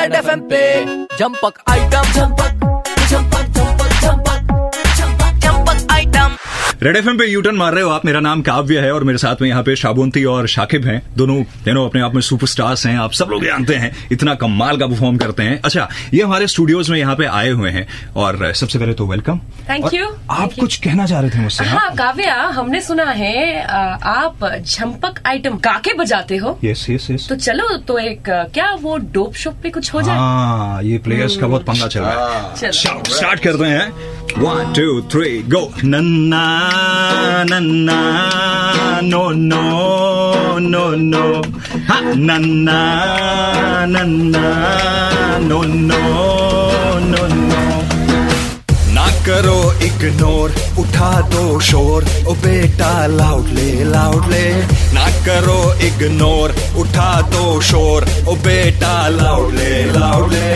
Red F पे जंपक item जंपक रेड एफएम पे यूटर्न मार रहे हो आप। मेरा नाम काव्य है और मेरे साथ में यहाँ पे शाबुंती और शाकिब हैं। दोनों दोनों अपने आप में सुपरस्टार्स हैं। आप सब लोग जानते हैं इतना कमाल का परफॉर्म करते हैं। अच्छा ये हमारे स्टूडियोज में यहाँ पे आए हुए हैं और सबसे पहले तो वेलकम थैंक यू आप कुछ कहना चाह रहे थे मुझसे हाँ? काव्या हमने सुना है आप झंपक आइटम गाके बजाते हो। यस यस यस तो चलो तो एक क्या वो डोप शोप पे कुछ हो जाए? हाँ ये प्लेयर्स का बहुत पंगा चल रहा है। स्टार्ट करते हैं। वन टू थ्री गो नन्ना नन्ना नो नो नो नो हाँ नन्ना नन्ना नो नो नो नो ना करो इग्नोर उठा दो शोर। ओ बेटा लाउडले लाउडले ना करो इग्नोर उठा दो शोर। ओ बेटा लाउडले लाउडले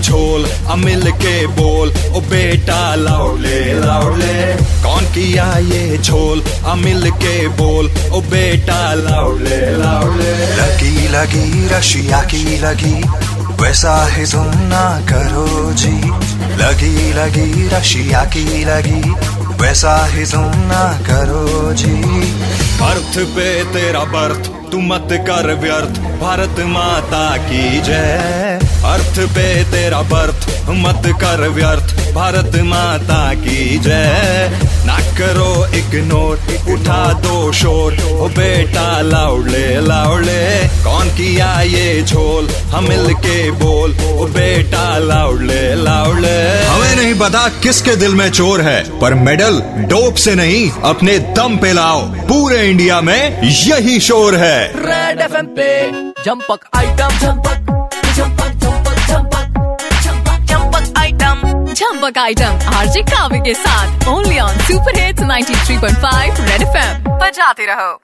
झोल अमिल के बोल ओ बेटा लाउडले लाउडले। कौन किया ये झोल अमिल के बोल ओ बेटा लाउडले लाउडले। लगी लगी रशिया की लगी वैसा ही तुम ना करो जी। लगी लगी रशिया की लगी वैसा ही तुम ना करो जी। अर्थ पे तेरा बर्थ तू मत कर व्यर्थ भारत माता की जय। अर्थ पे तेरा बर्थ मत कर व्यर्थ। भारत माता की जय। ना करो इग्नोर उठा दो शोर। ओ बेटा लाउडले लाउडले कौन किया ये झोल? हम मिल के बोल। ओ बेटा लाउडले लाउडले हमें नहीं पता किसके दिल में चोर है पर मेडल डोप से नहीं अपने दम पे लाओ। पूरे इंडिया में यही शोर है। रेड एफ़ पे जंपक आइटम जंपक जंपक आइटम आइटम आरजे कावे के साथ only on super hits 93.5 Red FM बजाते रहो।